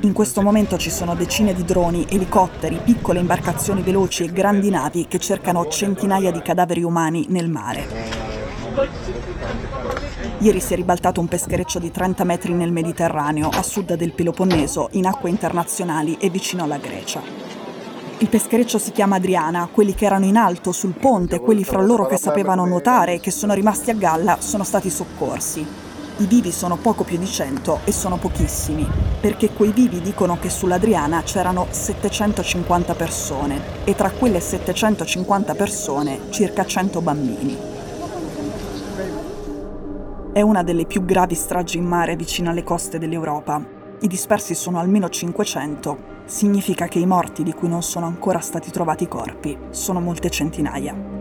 In questo momento ci sono decine di droni, elicotteri, piccole imbarcazioni veloci e grandi navi che cercano centinaia di cadaveri umani nel mare. Ieri si è ribaltato un peschereccio di 30 metri nel Mediterraneo, a sud del Peloponneso, in acque internazionali e vicino alla Grecia. Il peschereccio si chiama Adriana, quelli che erano in alto sul ponte, quelli fra loro che sapevano nuotare e che sono rimasti a galla, sono stati soccorsi. I vivi sono poco più di 100 e sono pochissimi, perché quei vivi dicono che sull'Adriana c'erano 750 persone e tra quelle 750 persone circa 100 bambini. È una delle più gravi stragi in mare vicino alle coste dell'Europa. I dispersi sono almeno 500. Significa che i morti di cui non sono ancora stati trovati i corpi sono molte centinaia.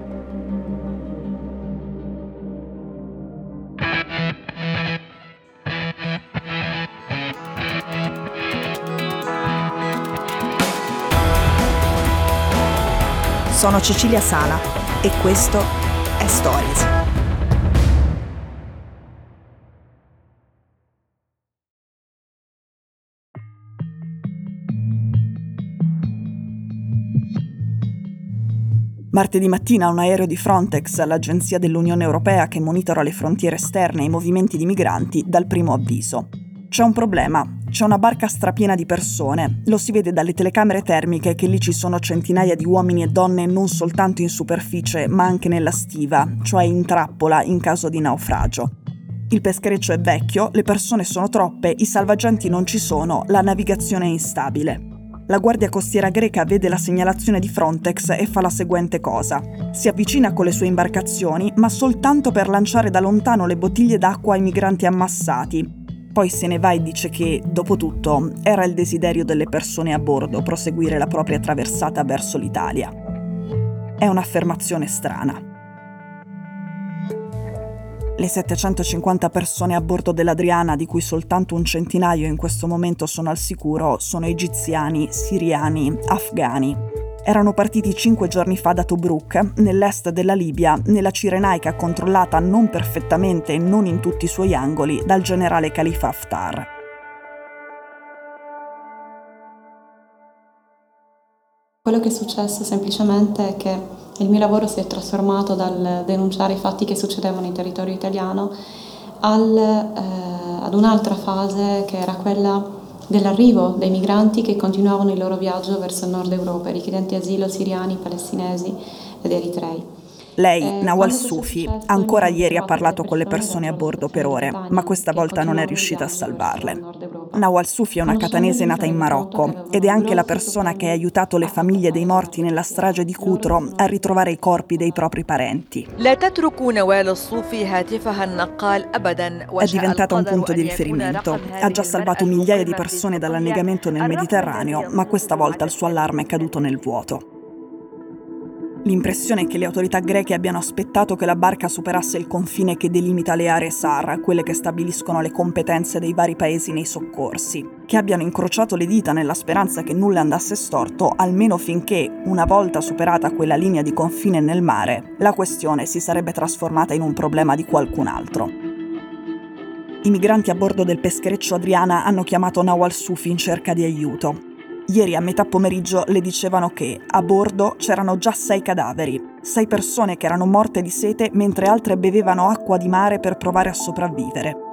Sono Cecilia Sala e questo è Stories. Martedì mattina un aereo di Frontex, l'agenzia dell'Unione Europea che monitora le frontiere esterne e i movimenti di migranti, dal primo avviso. C'è un problema. C'è una barca strapiena di persone. Lo si vede dalle telecamere termiche che lì ci sono centinaia di uomini e donne non soltanto in superficie, ma anche nella stiva, cioè in trappola in caso di naufragio. Il peschereccio è vecchio, le persone sono troppe, i salvagenti non ci sono, la navigazione è instabile. La Guardia Costiera greca vede la segnalazione di Frontex e fa la seguente cosa. Si avvicina con le sue imbarcazioni, ma soltanto per lanciare da lontano le bottiglie d'acqua ai migranti ammassati, poi se ne va e dice che, dopo tutto, era il desiderio delle persone a bordo proseguire la propria traversata verso l'Italia. È un'affermazione strana. Le 750 persone a bordo dell'Adriana, di cui soltanto un centinaio in questo momento sono al sicuro, sono egiziani, siriani, afghani, erano partiti cinque giorni fa da Tobruk, nell'est della Libia, nella Cirenaica controllata non perfettamente e non in tutti i suoi angoli dal generale Khalifa Haftar. Quello che è successo semplicemente è che il mio lavoro si è trasformato dal denunciare i fatti che succedevano in territorio italiano al, eh, ad un'altra fase che era quella dell'arrivo dei migranti che continuavano il loro viaggio verso il nord Europa, richiedenti asilo siriani, palestinesi ed eritrei. Lei, eh, Nawal Sufi, ancora ieri ha parlato con le persone a bordo per ore, ma questa volta non è riuscita a salvarle. Nawal Sufi è una catanese nata in Marocco ed è anche la persona che ha aiutato le famiglie dei morti nella strage di Cutro a ritrovare i corpi dei propri parenti. È diventata un punto di riferimento. Ha già salvato migliaia di persone dall'annegamento nel Mediterraneo, ma questa volta il suo allarme è caduto nel vuoto. L'impressione è che le autorità greche abbiano aspettato che la barca superasse il confine che delimita le aree SAR, quelle che stabiliscono le competenze dei vari paesi nei soccorsi, che abbiano incrociato le dita nella speranza che nulla andasse storto, almeno finché, una volta superata quella linea di confine nel mare, la questione si sarebbe trasformata in un problema di qualcun altro. I migranti a bordo del peschereccio Adriana hanno chiamato Nawal Sufi in cerca di aiuto. Ieri a metà pomeriggio le dicevano che a bordo c'erano già sei cadaveri, sei persone che erano morte di sete mentre altre bevevano acqua di mare per provare a sopravvivere.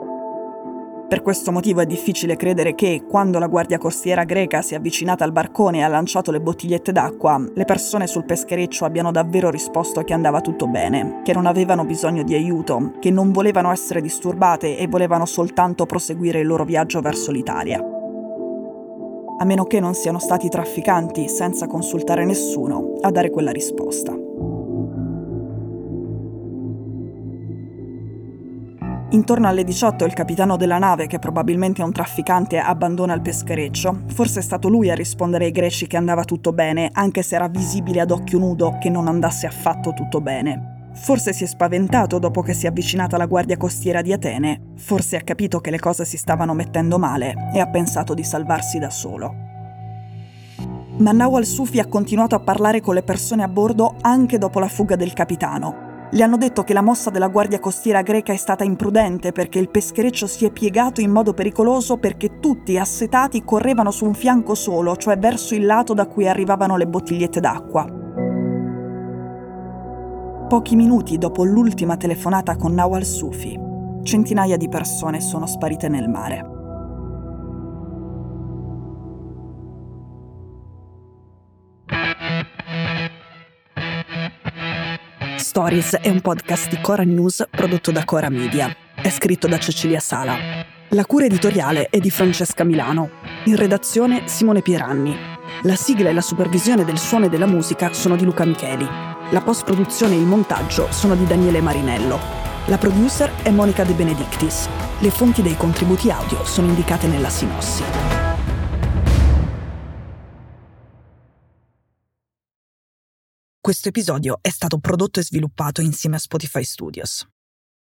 Per questo motivo è difficile credere che, quando la guardia costiera greca si è avvicinata al barcone e ha lanciato le bottigliette d'acqua, le persone sul peschereccio abbiano davvero risposto che andava tutto bene, che non avevano bisogno di aiuto, che non volevano essere disturbate e volevano soltanto proseguire il loro viaggio verso l'Italia a meno che non siano stati trafficanti, senza consultare nessuno, a dare quella risposta. Intorno alle 18 il capitano della nave, che probabilmente è un trafficante, abbandona il peschereccio. Forse è stato lui a rispondere ai greci che andava tutto bene, anche se era visibile ad occhio nudo che non andasse affatto tutto bene. Forse si è spaventato dopo che si è avvicinata la guardia costiera di Atene, forse ha capito che le cose si stavano mettendo male e ha pensato di salvarsi da solo. Ma Nawal Sufi ha continuato a parlare con le persone a bordo anche dopo la fuga del capitano. Le hanno detto che la mossa della Guardia Costiera greca è stata imprudente perché il peschereccio si è piegato in modo pericoloso perché tutti assetati correvano su un fianco solo, cioè verso il lato da cui arrivavano le bottigliette d'acqua. Pochi minuti dopo l'ultima telefonata con Nawal Sufi, centinaia di persone sono sparite nel mare. Stories è un podcast di Cora News prodotto da Cora Media. È scritto da Cecilia Sala. La cura editoriale è di Francesca Milano. In redazione Simone Pieranni. La sigla e la supervisione del suono e della musica sono di Luca Micheli. La post-produzione e il montaggio sono di Daniele Marinello. La producer è Monica De Benedictis. Le fonti dei contributi audio sono indicate nella sinossi. Questo episodio è stato prodotto e sviluppato insieme a Spotify Studios.